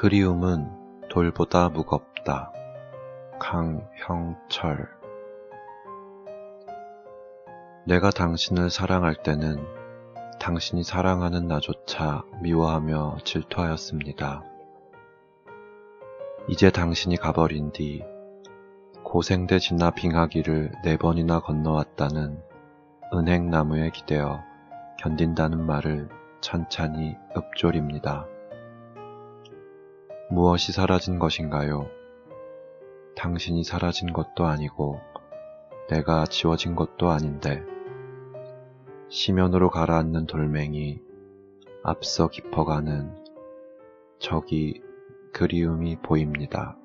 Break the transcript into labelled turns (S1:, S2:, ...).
S1: 그리움은 돌보다 무겁다. 강형철 내가 당신을 사랑할 때는 당신이 사랑하는 나조차 미워하며 질투하였습니다. 이제 당신이 가버린 뒤 고생대 지나 빙하기를 네 번이나 건너왔다는 은행나무에 기대어 견딘다는 말을 찬찬히 읊조립니다. 무엇이 사라진 것인가요? 당신이 사라진 것도 아니고 내가 지워진 것도 아닌데 시면으로 가라앉는 돌멩이 앞서 깊어가는 저기 그리움이 보입니다.